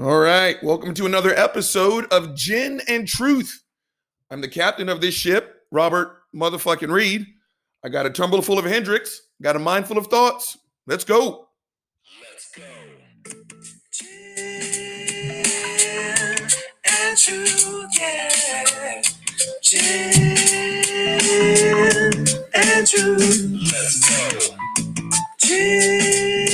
All right, welcome to another episode of Gin and Truth. I'm the captain of this ship, Robert motherfucking Reed. I got a tumbler full of Hendrick's, got a mind full of thoughts. Let's go. Let's go. Gin and truth, yeah. Gin and truth. Let's go. Gin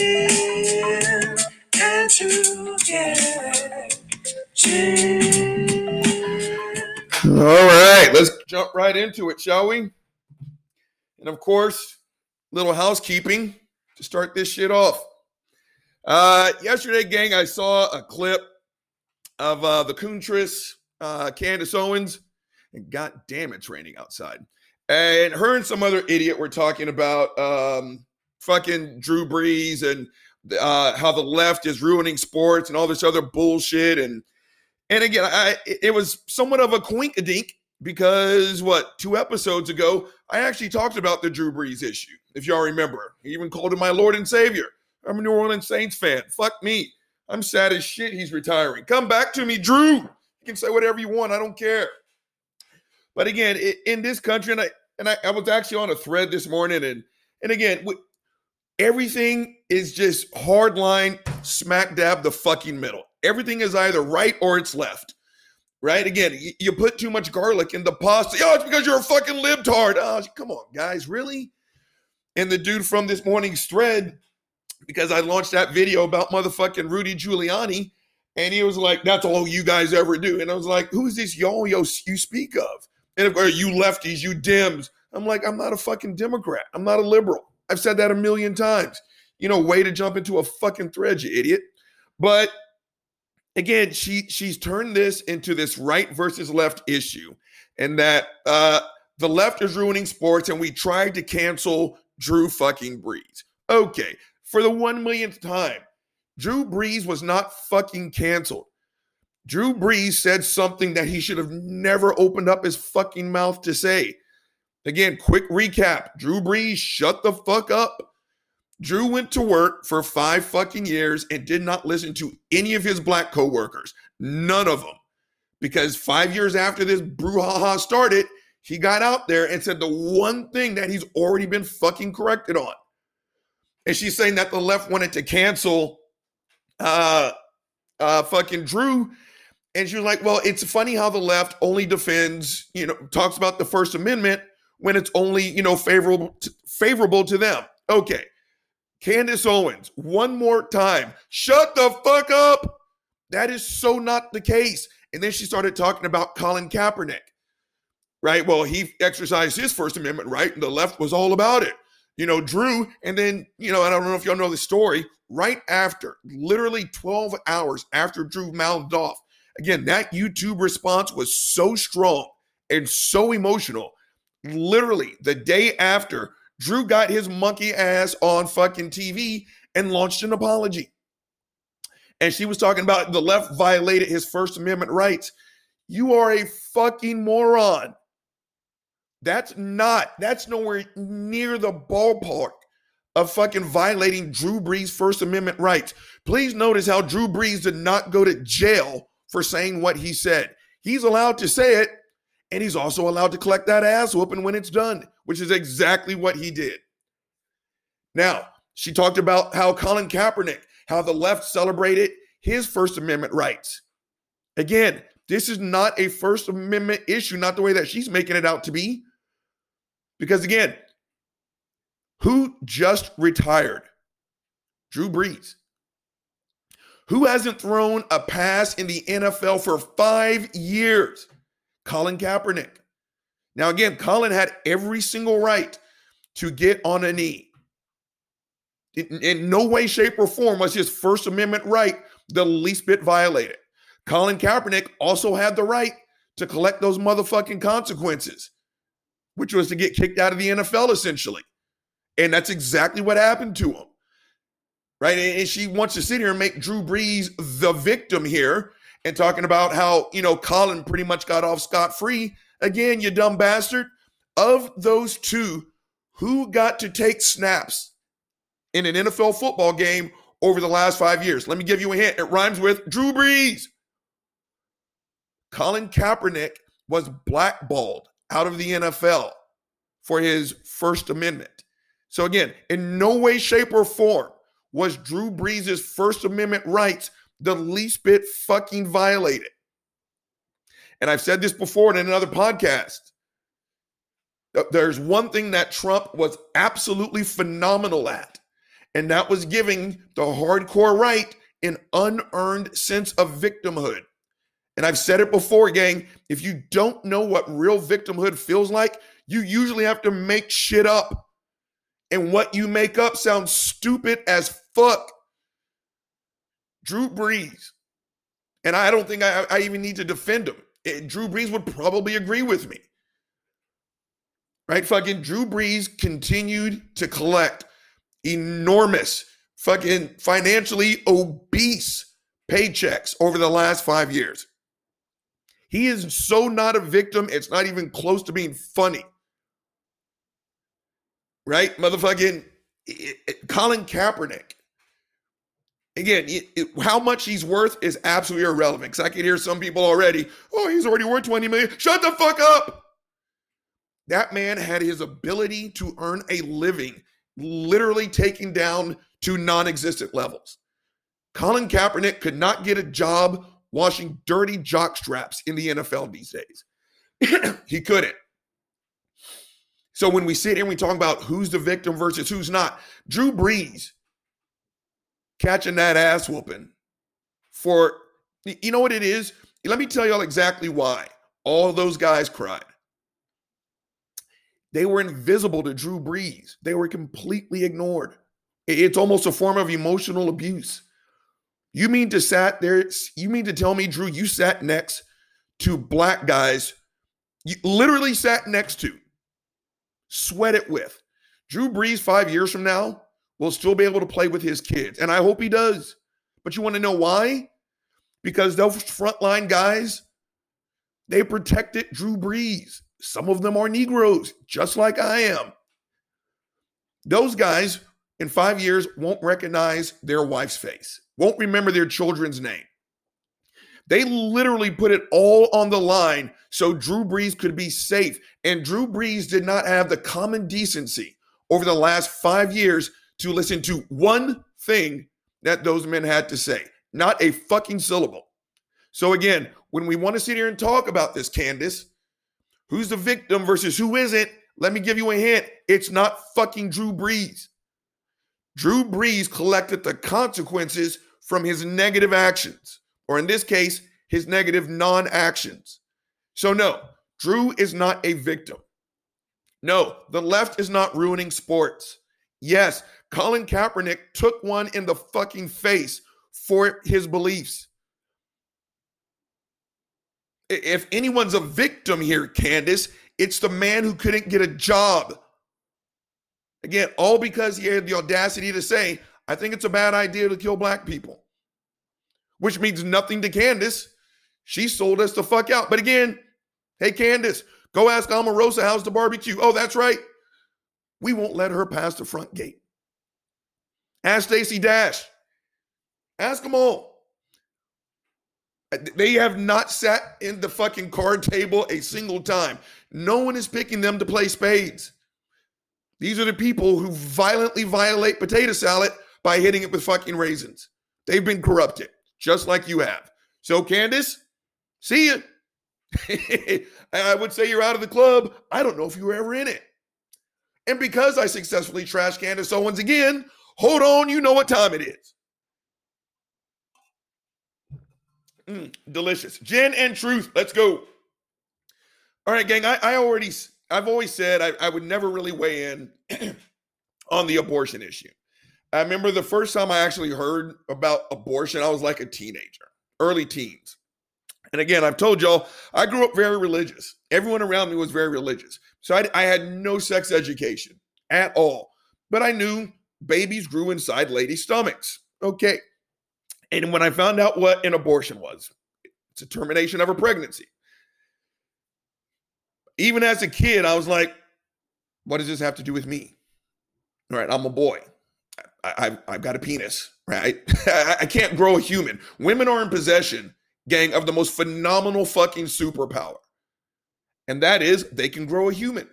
All right, let's jump right into it, shall we? And of course, little housekeeping to start this shit off. Uh, yesterday, gang, I saw a clip of uh, the Kuntress, uh, Candace Owens, and god damn, it's raining outside. And her and some other idiot were talking about um, fucking Drew Brees and uh, how the left is ruining sports and all this other bullshit. And and again, I it was somewhat of a coinkadink because what two episodes ago I actually talked about the Drew Brees issue. If y'all remember, he even called him my Lord and Savior. I'm a New Orleans Saints fan. Fuck me. I'm sad as shit. He's retiring. Come back to me, Drew. You can say whatever you want. I don't care. But again, in this country, and I and I, I was actually on a thread this morning, and and again, everything is just hard line, smack dab the fucking middle. Everything is either right or it's left. Right? Again, you put too much garlic in the pasta. Oh, it's because you're a fucking libtard. Oh, come on, guys, really? And the dude from this morning's thread, because I launched that video about motherfucking Rudy Giuliani, and he was like, "That's all you guys ever do." And I was like, "Who's this yo yo you speak of?" And you lefties, you Dems. I'm like, I'm not a fucking Democrat. I'm not a liberal. I've said that a million times. You know, way to jump into a fucking thread, you idiot. But again, she she's turned this into this right versus left issue, and that uh, the left is ruining sports, and we tried to cancel Drew fucking Brees. Okay, for the one millionth time, Drew Brees was not fucking canceled. Drew Brees said something that he should have never opened up his fucking mouth to say. Again, quick recap Drew Brees, shut the fuck up. Drew went to work for five fucking years and did not listen to any of his black coworkers. None of them. Because five years after this brouhaha started, he got out there and said the one thing that he's already been fucking corrected on. And she's saying that the left wanted to cancel uh uh fucking Drew. And she was like, well, it's funny how the left only defends, you know, talks about the First Amendment when it's only, you know, favorable to, favorable to them. Okay. Candace Owens, one more time, shut the fuck up. That is so not the case. And then she started talking about Colin Kaepernick, right? Well, he exercised his First Amendment right, and the left was all about it. You know, Drew, and then, you know, I don't know if y'all know the story, right after, literally 12 hours after Drew mouthed off, again, that YouTube response was so strong and so emotional. Literally, the day after, Drew got his monkey ass on fucking TV and launched an apology. And she was talking about the left violated his First Amendment rights. You are a fucking moron. That's not, that's nowhere near the ballpark of fucking violating Drew Brees' First Amendment rights. Please notice how Drew Brees did not go to jail for saying what he said. He's allowed to say it, and he's also allowed to collect that ass whooping when it's done, which is exactly what he did. Now, she talked about how Colin Kaepernick, how the left celebrated his First Amendment rights. Again, this is not a First Amendment issue, not the way that she's making it out to be. Because again, who just retired? Drew Brees. Who hasn't thrown a pass in the NFL for five years? Colin Kaepernick. Now, again, Colin had every single right to get on a knee. In, in no way, shape, or form was his First Amendment right the least bit violated. Colin Kaepernick also had the right to collect those motherfucking consequences, which was to get kicked out of the NFL essentially. And that's exactly what happened to him. Right. And and she wants to sit here and make Drew Brees the victim here and talking about how, you know, Colin pretty much got off scot free. Again, you dumb bastard. Of those two, who got to take snaps in an NFL football game over the last five years? Let me give you a hint. It rhymes with Drew Brees. Colin Kaepernick was blackballed out of the NFL for his First Amendment. So, again, in no way, shape, or form was Drew Brees' First Amendment rights the least bit fucking violated. And I've said this before in another podcast. There's one thing that Trump was absolutely phenomenal at, and that was giving the hardcore right an unearned sense of victimhood. And I've said it before, gang. If you don't know what real victimhood feels like, you usually have to make shit up. And what you make up sounds stupid as fuck. Drew Brees, and I don't think I, I even need to defend him. It, Drew Brees would probably agree with me. Right? Fucking Drew Brees continued to collect enormous, fucking financially obese paychecks over the last five years. He is so not a victim, it's not even close to being funny. Right? Motherfucking Colin Kaepernick. Again, it, how much he's worth is absolutely irrelevant. Because I can hear some people already, oh, he's already worth 20 million. Shut the fuck up. That man had his ability to earn a living literally taken down to non existent levels. Colin Kaepernick could not get a job washing dirty jock straps in the NFL these days. he couldn't. So when we sit here and we talk about who's the victim versus who's not, Drew Brees catching that ass whooping for, you know what it is? Let me tell y'all exactly why all those guys cried. They were invisible to Drew Brees. They were completely ignored. It's almost a form of emotional abuse. You mean to sat there? You mean to tell me, Drew, you sat next to black guys? You literally sat next to, sweat it with. Drew Brees, five years from now, will still be able to play with his kids. And I hope he does. But you want to know why? Because those frontline guys, they protected Drew Brees. Some of them are Negroes, just like I am. Those guys in five years won't recognize their wife's face won't remember their children's name. They literally put it all on the line so Drew Brees could be safe. And Drew Brees did not have the common decency over the last five years to listen to one thing that those men had to say, not a fucking syllable. So, again, when we want to sit here and talk about this, Candace, who's the victim versus who isn't, let me give you a hint. It's not fucking Drew Brees. Drew Brees collected the consequences from his negative actions, or in this case, his negative non actions. So, no, Drew is not a victim. No, the left is not ruining sports. Yes, Colin Kaepernick took one in the fucking face for his beliefs. If anyone's a victim here, Candace, it's the man who couldn't get a job. Again, all because he had the audacity to say, I think it's a bad idea to kill black people, which means nothing to Candace. She sold us the fuck out. But again, hey, Candace, go ask Omarosa how's the barbecue. Oh, that's right. We won't let her pass the front gate. Ask Stacey Dash. Ask them all. Uh, they have not sat in the fucking card table a single time. No one is picking them to play spades. These are the people who violently violate potato salad by hitting it with fucking raisins. They've been corrupted, just like you have. So, Candace, see you. I would say you're out of the club. I don't know if you were ever in it. And because I successfully trashed Candace Owens again, hold on, you know what time it is. Mm, delicious. Gin and truth. Let's go. All right, gang. I, I already I've always said I, I would never really weigh in on the abortion issue. I remember the first time I actually heard about abortion, I was like a teenager, early teens. And again, I've told y'all, I grew up very religious. Everyone around me was very religious. So I, I had no sex education at all. But I knew babies grew inside ladies' stomachs. Okay. And when I found out what an abortion was, it's a termination of a pregnancy even as a kid, I was like, what does this have to do with me? All right, I'm a boy. I, have I've got a penis. right? I I can't grow a human. Women are in possession, gang, of the most phenomenal fucking superpower. And that is they can grow a human.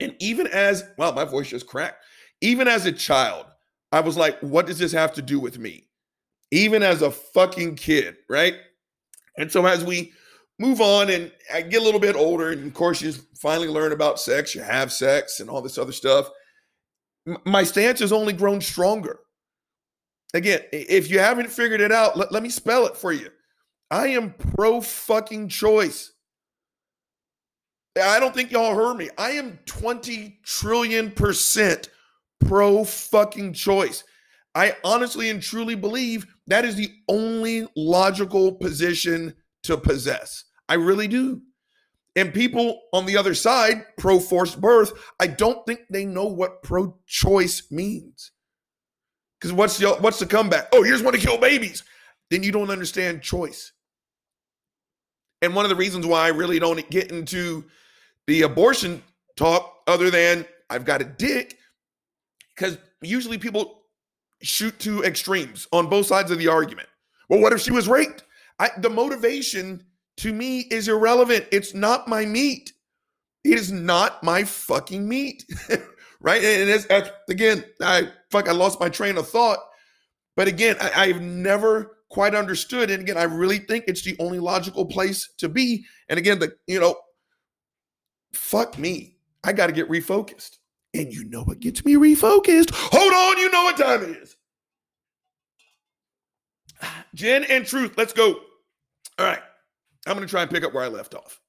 And even as, wow, my voice just cracked. Even as a child, I was like, what does this have to do with me? Even as a fucking kid, right? And so as we move on and I get a little bit older, and of course, you finally learn about sex, you have sex and all this other stuff. My stance has only grown stronger. Again, if you haven't figured it out, let me spell it for you. I am pro fucking choice. I don't think y'all heard me. I am 20 trillion percent pro fucking choice. I honestly and truly believe that is the only logical position to possess. I really do. And people on the other side, pro forced birth, I don't think they know what pro choice means. Because what's the what's the comeback? Oh, you just want to kill babies. Then you don't understand choice. And one of the reasons why I really don't get into the abortion talk, other than I've got a dick, because usually people shoot to extremes on both sides of the argument. Well, what if she was raped? I, the motivation to me is irrelevant. It's not my meat. It is not my fucking meat, right? And it's, again, I fuck, I lost my train of thought. But again, I, I've never quite understood. And again, I really think it's the only logical place to be. And again, the you know, fuck me. I got to get refocused. And you know what gets me refocused? Hold on, you know what time it is. Gin and Truth, let's go. All right. I'm going to try and pick up where I left off.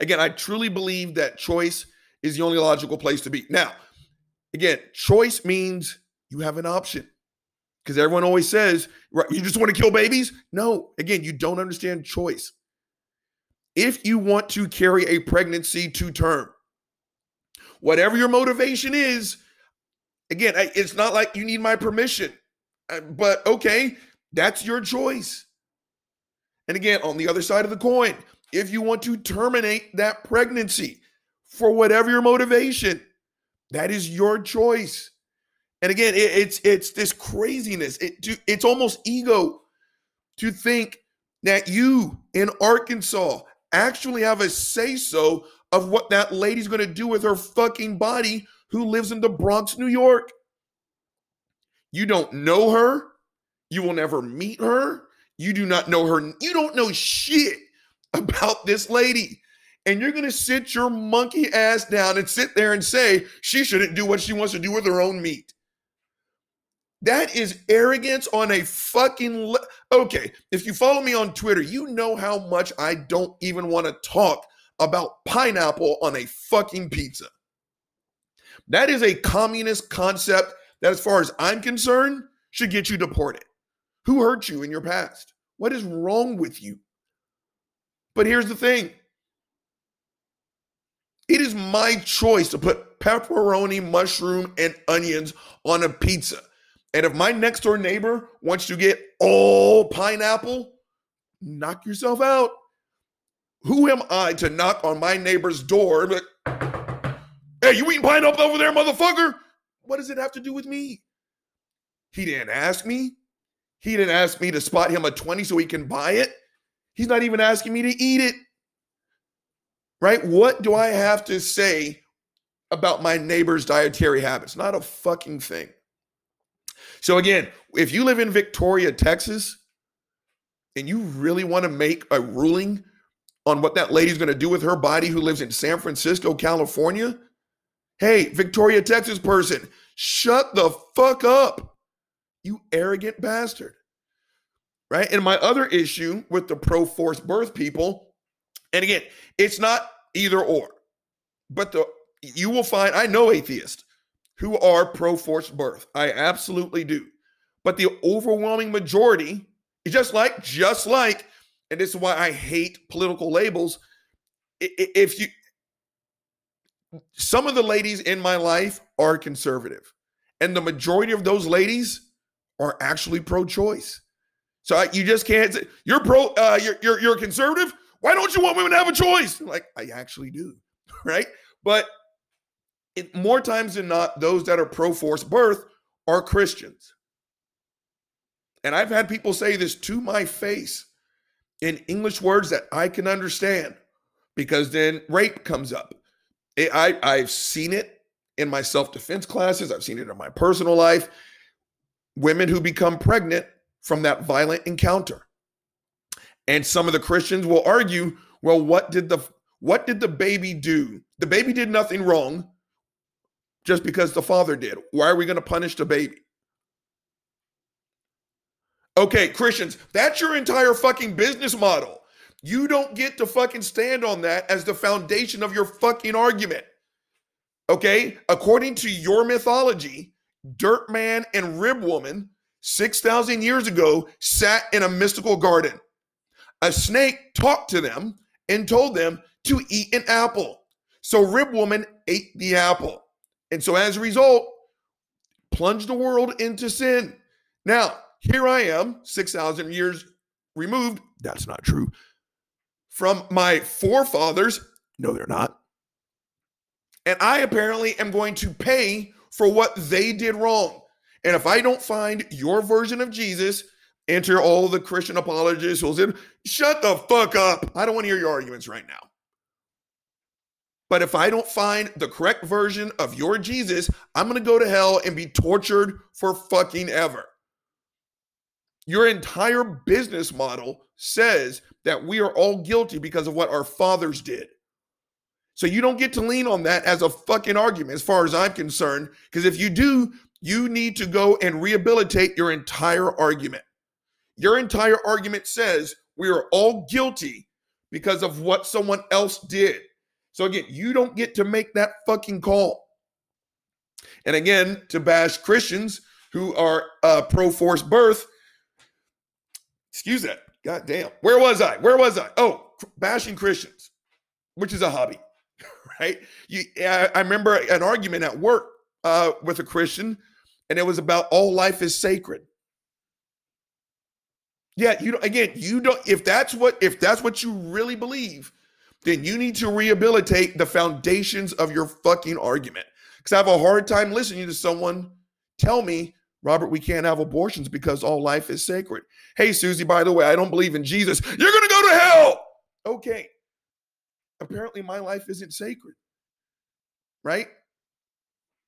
Again, I truly believe that choice is the only logical place to be. Now, again, choice means you have an option. Because everyone always says, right, you just want to kill babies? No, again, you don't understand choice. If you want to carry a pregnancy to term, whatever your motivation is, again, it's not like you need my permission, Uh, but okay, that's your choice. And again, on the other side of the coin, if you want to terminate that pregnancy for whatever your motivation, that is your choice. And again, it- it's it's this craziness. It it's almost ego to think that you in Arkansas actually have a say so of what that lady's going to do with her fucking body who lives in the Bronx, New York. You don't know her. You will never meet her. You do not know her. You don't know shit about this lady. And you're going to sit your monkey ass down and sit there and say she shouldn't do what she wants to do with her own meat. That is arrogance on a fucking. Le- okay, if you follow me on Twitter, you know how much I don't even want to talk about pineapple on a fucking pizza. That is a communist concept that, as far as I'm concerned, should get you deported. Who hurt you in your past? What is wrong with you? But here's the thing it is my choice to put pepperoni, mushroom, and onions on a pizza. And if my next door neighbor wants to get all pineapple, knock yourself out. Who am I to knock on my neighbor's door? hey, you eating pineapple over there, motherfucker? What does it have to do with me? He didn't ask me. He didn't ask me to spot him a 20 so he can buy it. He's not even asking me to eat it. Right? What do I have to say about my neighbor's dietary habits? Not a fucking thing. So, again, if you live in Victoria, Texas, and you really want to make a ruling on what that lady's going to do with her body who lives in San Francisco, California, hey, Victoria, Texas person, shut the fuck up, you arrogant bastard. Right? And my other issue with the pro forced birth people, and again, it's not either or, but the you will find I know atheists who are pro forced birth. I absolutely do. But the overwhelming majority just like, just like, and this is why I hate political labels. If you, some of the ladies in my life are conservative, and the majority of those ladies are actually pro choice. So I, you just can't say, you're pro, uh, you're, you're, you're conservative. Why don't you want women to have a choice? Like, I actually do. Right. But it, more times than not, those that are pro forced birth are Christians. And I've had people say this to my face in English words that I can understand because then rape comes up. It- I, I've seen it in my self defense classes, I've seen it in my personal life. Women who become pregnant from that violent encounter. And some of the Christians will argue, well, what did the what did the baby do? The baby did nothing wrong just because the father did. Why are we going to punish the baby? Okay, Christians, that's your entire fucking business model. You don't get to fucking stand on that as the foundation of your fucking argument. Okay? According to your mythology, Dirt Man and Rib Woman 6,000 years ago sat in a mystical garden. A snake talked to them and told them to eat an apple. So Rib Woman ate the apple. And so as a result, plunged the world into sin. Now, here I am, 6,000 years removed. That's not true. From my forefathers. No, they're not. And I apparently am going to pay for what they did wrong. And if I don't find your version of Jesus, enter all the Christian apologists who'll say, shut the fuck up. I don't want to hear your arguments right now. But if I don't find the correct version of your Jesus, I'm going to go to hell and be tortured for fucking ever. Your entire business model says that we are all guilty because of what our fathers did. So you don't get to lean on that as a fucking argument, as far as I'm concerned. Because if you do, you need to go and rehabilitate your entire argument. Your entire argument says we are all guilty because of what someone else did. So again, you don't get to make that fucking call. And again, to bash Christians who are uh, pro forced birth, excuse that. God damn. Where was I? Where was I? Oh, bashing Christians, which is a hobby, right? You, I, I remember an argument at work uh, with a Christian, and it was about all life is sacred. Yeah, you don't, again, you don't. If that's what if that's what you really believe, then you need to rehabilitate the foundations of your fucking argument. Because I have a hard time listening to someone tell me, Robert, we can't have abortions because all life is sacred. Hey, Susie, by the way, I don't believe in Jesus. You're gonna go to hell. Okay. Apparently, my life isn't sacred. Right?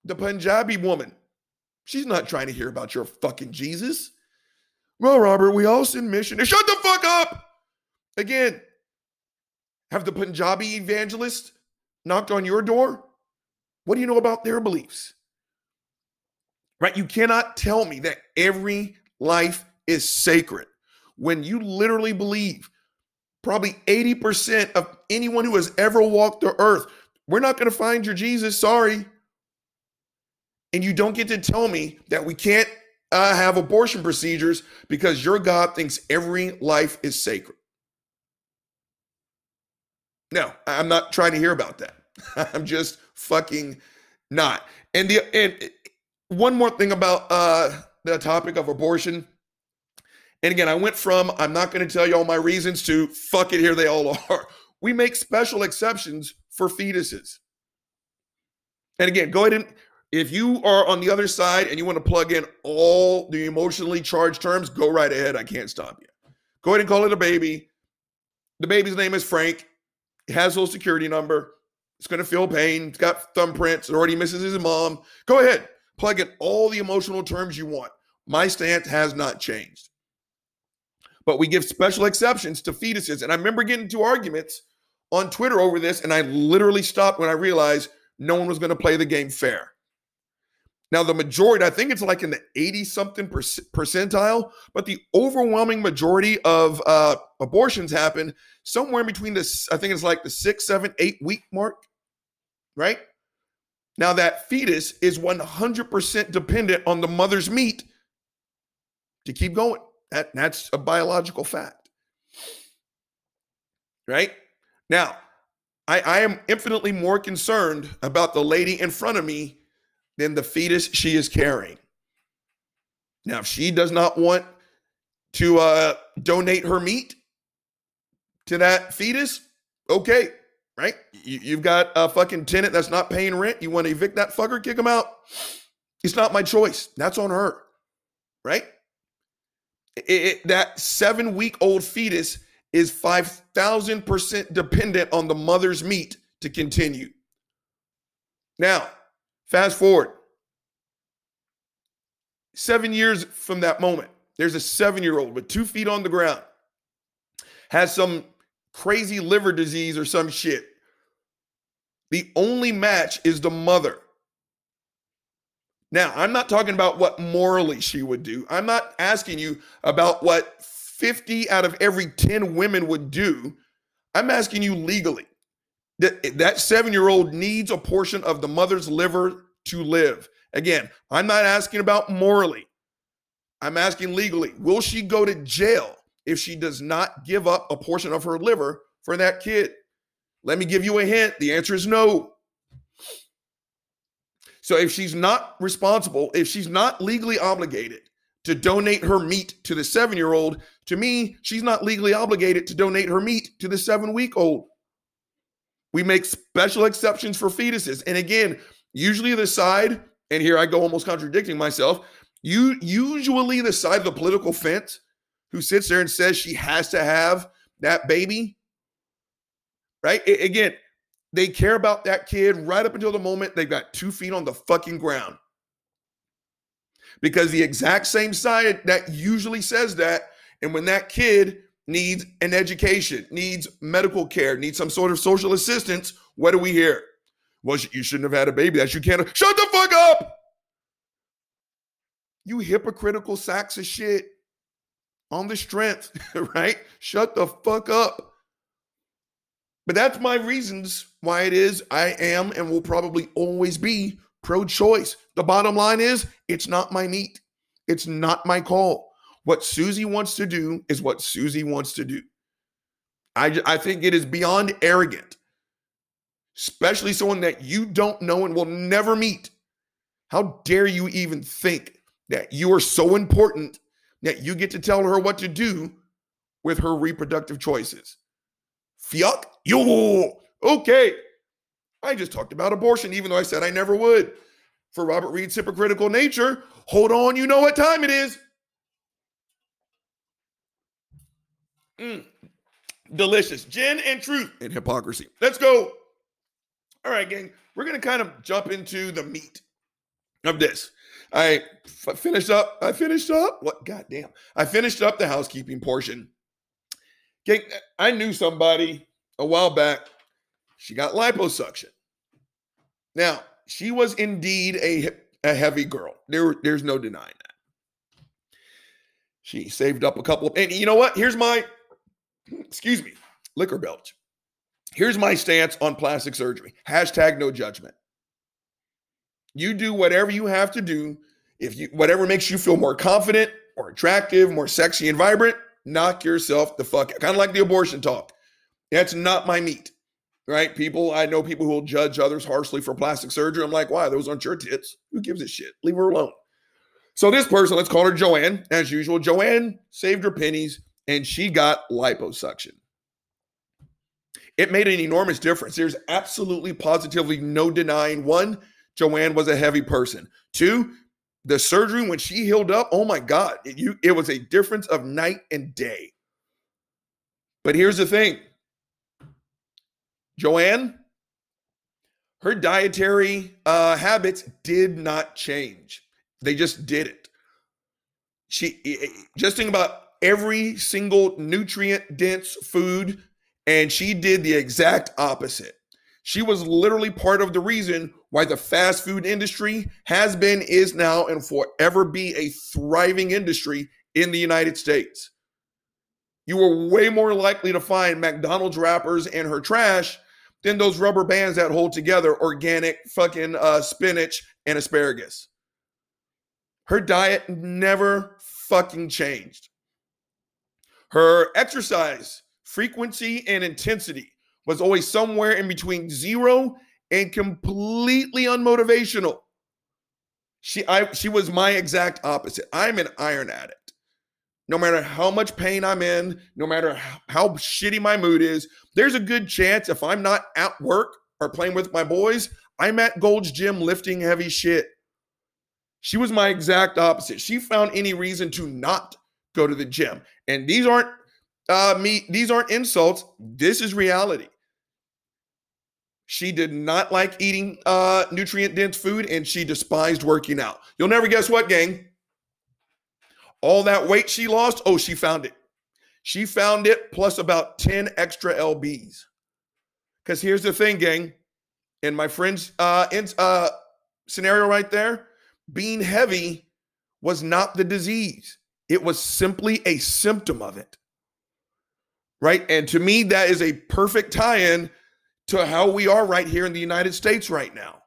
The Punjabi woman, she's not trying to hear about your fucking Jesus. Well, Robert, we all sin mission. Shut the fuck up. Again, have the Punjabi evangelist knocked on your door? What do you know about their beliefs? Right? You cannot tell me that every life is sacred when you literally believe probably 80% of anyone who has ever walked the earth, we're not going to find your Jesus. Sorry. And you don't get to tell me that we can't uh, have abortion procedures because your God thinks every life is sacred. No, I'm not trying to hear about that. I'm just fucking not. And the and one more thing about uh the topic of abortion. And again, I went from I'm not going to tell you all my reasons to fuck it, here they all are. We make special exceptions for fetuses. And again, go ahead and if you are on the other side and you want to plug in all the emotionally charged terms, go right ahead. I can't stop you. Go ahead and call it a baby. The baby's name is Frank. He has a social security number. It's going to feel pain. It's got thumbprints. It already misses his mom. Go ahead. Plug in all the emotional terms you want. My stance has not changed. But we give special exceptions to fetuses. And I remember getting into arguments on Twitter over this, and I literally stopped when I realized no one was going to play the game fair. Now, the majority, I think it's like in the 80 something percentile, but the overwhelming majority of uh, abortions happen somewhere between this, I think it's like the six, seven, eight week mark, right? Now, that fetus is 100% dependent on the mother's meat to keep going. That, that's a biological fact, right? Now, I, I am infinitely more concerned about the lady in front of me than the fetus she is carrying. Now, if she does not want to uh, donate her meat to that fetus, okay, right? You, have got a fucking tenant that's not paying rent. You want to evict that fucker, kick him out? It's not my choice. That's on her, right? It- it- that seven week old fetus is 5,000% dependent on the mother's meat to continue. Now, fast forward seven years from that moment, there's a seven year old with two feet on the ground, has some crazy liver disease or some shit. The only match is the mother. Now, I'm not talking about what morally she would do. I'm not asking you about what 50 out of every 10 women would do. I'm asking you legally. That, that seven year old needs a portion of the mother's liver to live. Again, I'm not asking about morally. I'm asking legally. Will she go to jail if she does not give up a portion of her liver for that kid? Let me give you a hint. The answer is no. So if she's not responsible, if she's not legally obligated to donate her meat to the seven year old, to me, she's not legally obligated to donate her meat to the seven week old. We make special exceptions for fetuses. And again, usually the side, and here I go almost contradicting myself, you usually the side of the political fence who sits there and says she has to have that baby, right? Again, they care about that kid right up until the moment they've got two feet on the fucking ground. Because the exact same side that usually says that, and when that kid needs an education, needs medical care, needs some sort of social assistance, what do we hear? Well, you shouldn't have had a baby. That you can't. Shut the fuck up! You hypocritical sacks of shit on the strength, right? Shut the fuck up. But that's my reasons why it is I am and will probably always be pro choice. The bottom line is it's not my meat, it's not my call. What Susie wants to do is what Susie wants to do. I, I think it is beyond arrogant, especially someone that you don't know and will never meet. How dare you even think that you are so important that you get to tell her what to do with her reproductive choices? Fuck you. Okay. I just talked about abortion, even though I said I never would. For Robert Reed's hypocritical nature, hold on, you know what time it is. Mm. Delicious. Gin and truth and hypocrisy. Let's go. All right, gang. We're going to kind of jump into the meat of this. I f- finished up. I finished up. What? Goddamn. I finished up the housekeeping portion. Gang, I knew somebody a while back. She got liposuction. Now, she was indeed a, a heavy girl. There, there's no denying that. She saved up a couple of, and you know what? Here's my, excuse me, liquor belch. Here's my stance on plastic surgery. Hashtag no judgment. You do whatever you have to do. If you whatever makes you feel more confident, more attractive, more sexy and vibrant, knock yourself the fuck out. Kind of like the abortion talk. That's not my meat. Right? People, I know people who will judge others harshly for plastic surgery. I'm like, why? Those aren't your tits. Who gives a shit? Leave her alone. So this person, let's call her Joanne, as usual. Joanne saved her pennies and she got liposuction. It made an enormous difference. There's absolutely positively no denying one, Joanne was a heavy person. Two, the surgery when she healed up, oh my God, it, you, it was a difference of night and day. But here's the thing Joanne, her dietary uh, habits did not change. They just didn't. She just think about every single nutrient dense food, and she did the exact opposite. She was literally part of the reason why the fast food industry has been, is now, and forever be a thriving industry in the United States. You were way more likely to find McDonald's wrappers in her trash than those rubber bands that hold together organic fucking uh, spinach and asparagus. Her diet never fucking changed. Her exercise frequency and intensity was always somewhere in between zero and completely unmotivational. She I she was my exact opposite. I'm an iron addict. No matter how much pain I'm in, no matter how, shitty my mood is, there's a good chance if I'm not at work or playing with my boys, I'm at Gold's Gym lifting heavy shit. She was my exact opposite. She found any reason to not go to the gym. And these aren't uh me, these aren't insults. This is reality. She did not like eating uh nutrient dense food and she despised working out. You'll never guess what, gang. All that weight she lost, oh, she found it. She found it plus about 10 extra LBs. Because here's the thing, gang. In my friend's uh, in, uh, scenario right there, being heavy was not the disease. It was simply a symptom of it. Right. And to me, that is a perfect tie in to how we are right here in the United States right now.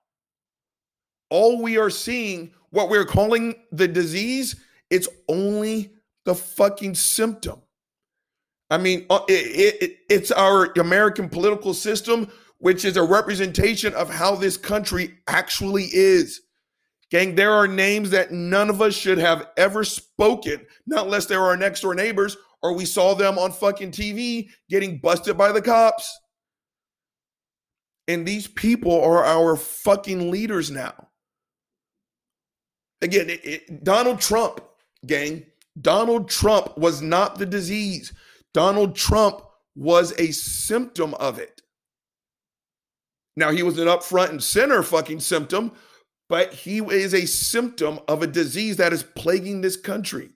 All we are seeing, what we're calling the disease, it's only the fucking symptom. I mean, uh, it, it, it's our American political system, which is a representation of how this country actually is. Gang, there are names that none of us should have ever spoken, not unless they were our next door neighbors or we saw them on fucking TV getting busted by the cops. And these people are our fucking leaders now. Again, it, it, Donald Trump, gang, Donald Trump was not the disease. Donald Trump was a symptom of it. Now, he was an up front and center fucking symptom, but he is a symptom of a disease that is plaguing this country.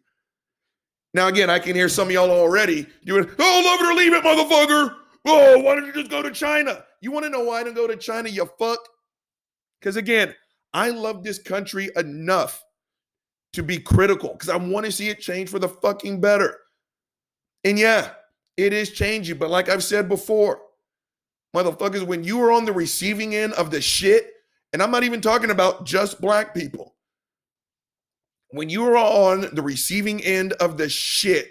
Now, again, I can hear some of y'all already doing, oh, love it or leave it, motherfucker. Oh, why don't you just go to China? You want to know why I didn't go to China, you fuck? Because again, I love this country enough to be critical because I want to see it change for the fucking better. And yeah, it is changing. But like I've said before, motherfuckers, when you are on the receiving end of the shit, and I'm not even talking about just black people, when you are on the receiving end of the shit,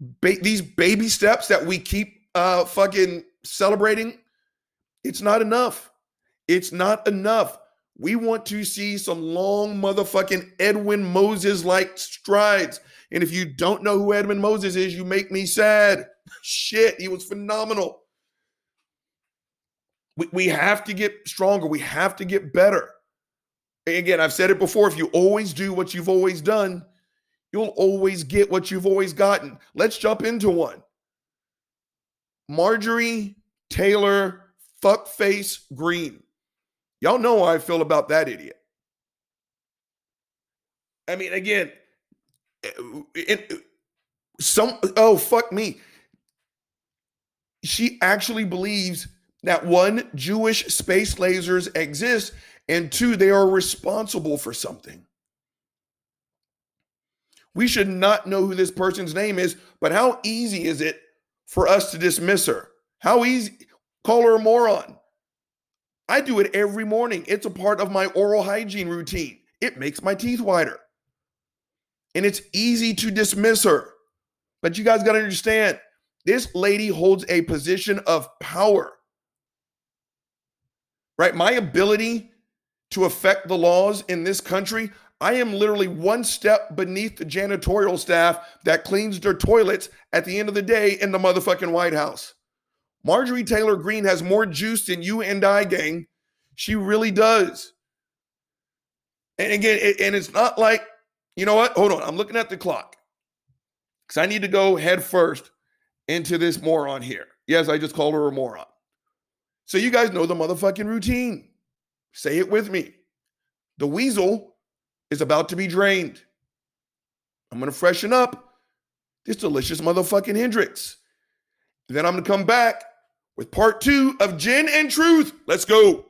ba- these baby steps that we keep uh fucking celebrating, it's not enough. It's not enough. We want to see some long motherfucking Edwin Moses like strides. And if you don't know who Edwin Moses is, you make me sad. Shit, he was phenomenal. We, we have to get stronger. We have to get better. Again, I've said it before. If you always do what you've always done, you'll always get what you've always gotten. Let's jump into one. Marjorie Taylor Fuckface Greene. Y'all know how I feel about that idiot. I mean, again, it, some oh fuck me she actually believes that one jewish space lasers exist and two they are responsible for something we should not know who this person's name is but how easy is it for us to dismiss her how easy call her a moron i do it every morning it's a part of my oral hygiene routine it makes my teeth whiter and it's easy to dismiss her. But you guys got to understand this lady holds a position of power. Right? My ability to affect the laws in this country, I am literally one step beneath the janitorial staff that cleans their toilets at the end of the day in the motherfucking White House. Marjorie Taylor Greene has more juice than you and I, gang. She really does. And again, it, and it's not like you know what? Hold on. I'm looking at the clock because I need to go head first into this moron here. Yes, I just called her a moron. So you guys know the motherfucking routine. Say it with me. The weasel is about to be drained. I'm going to freshen up this delicious motherfucking Hendrick's. Then I'm going to come back with part two of Gin and Truth. Let's go.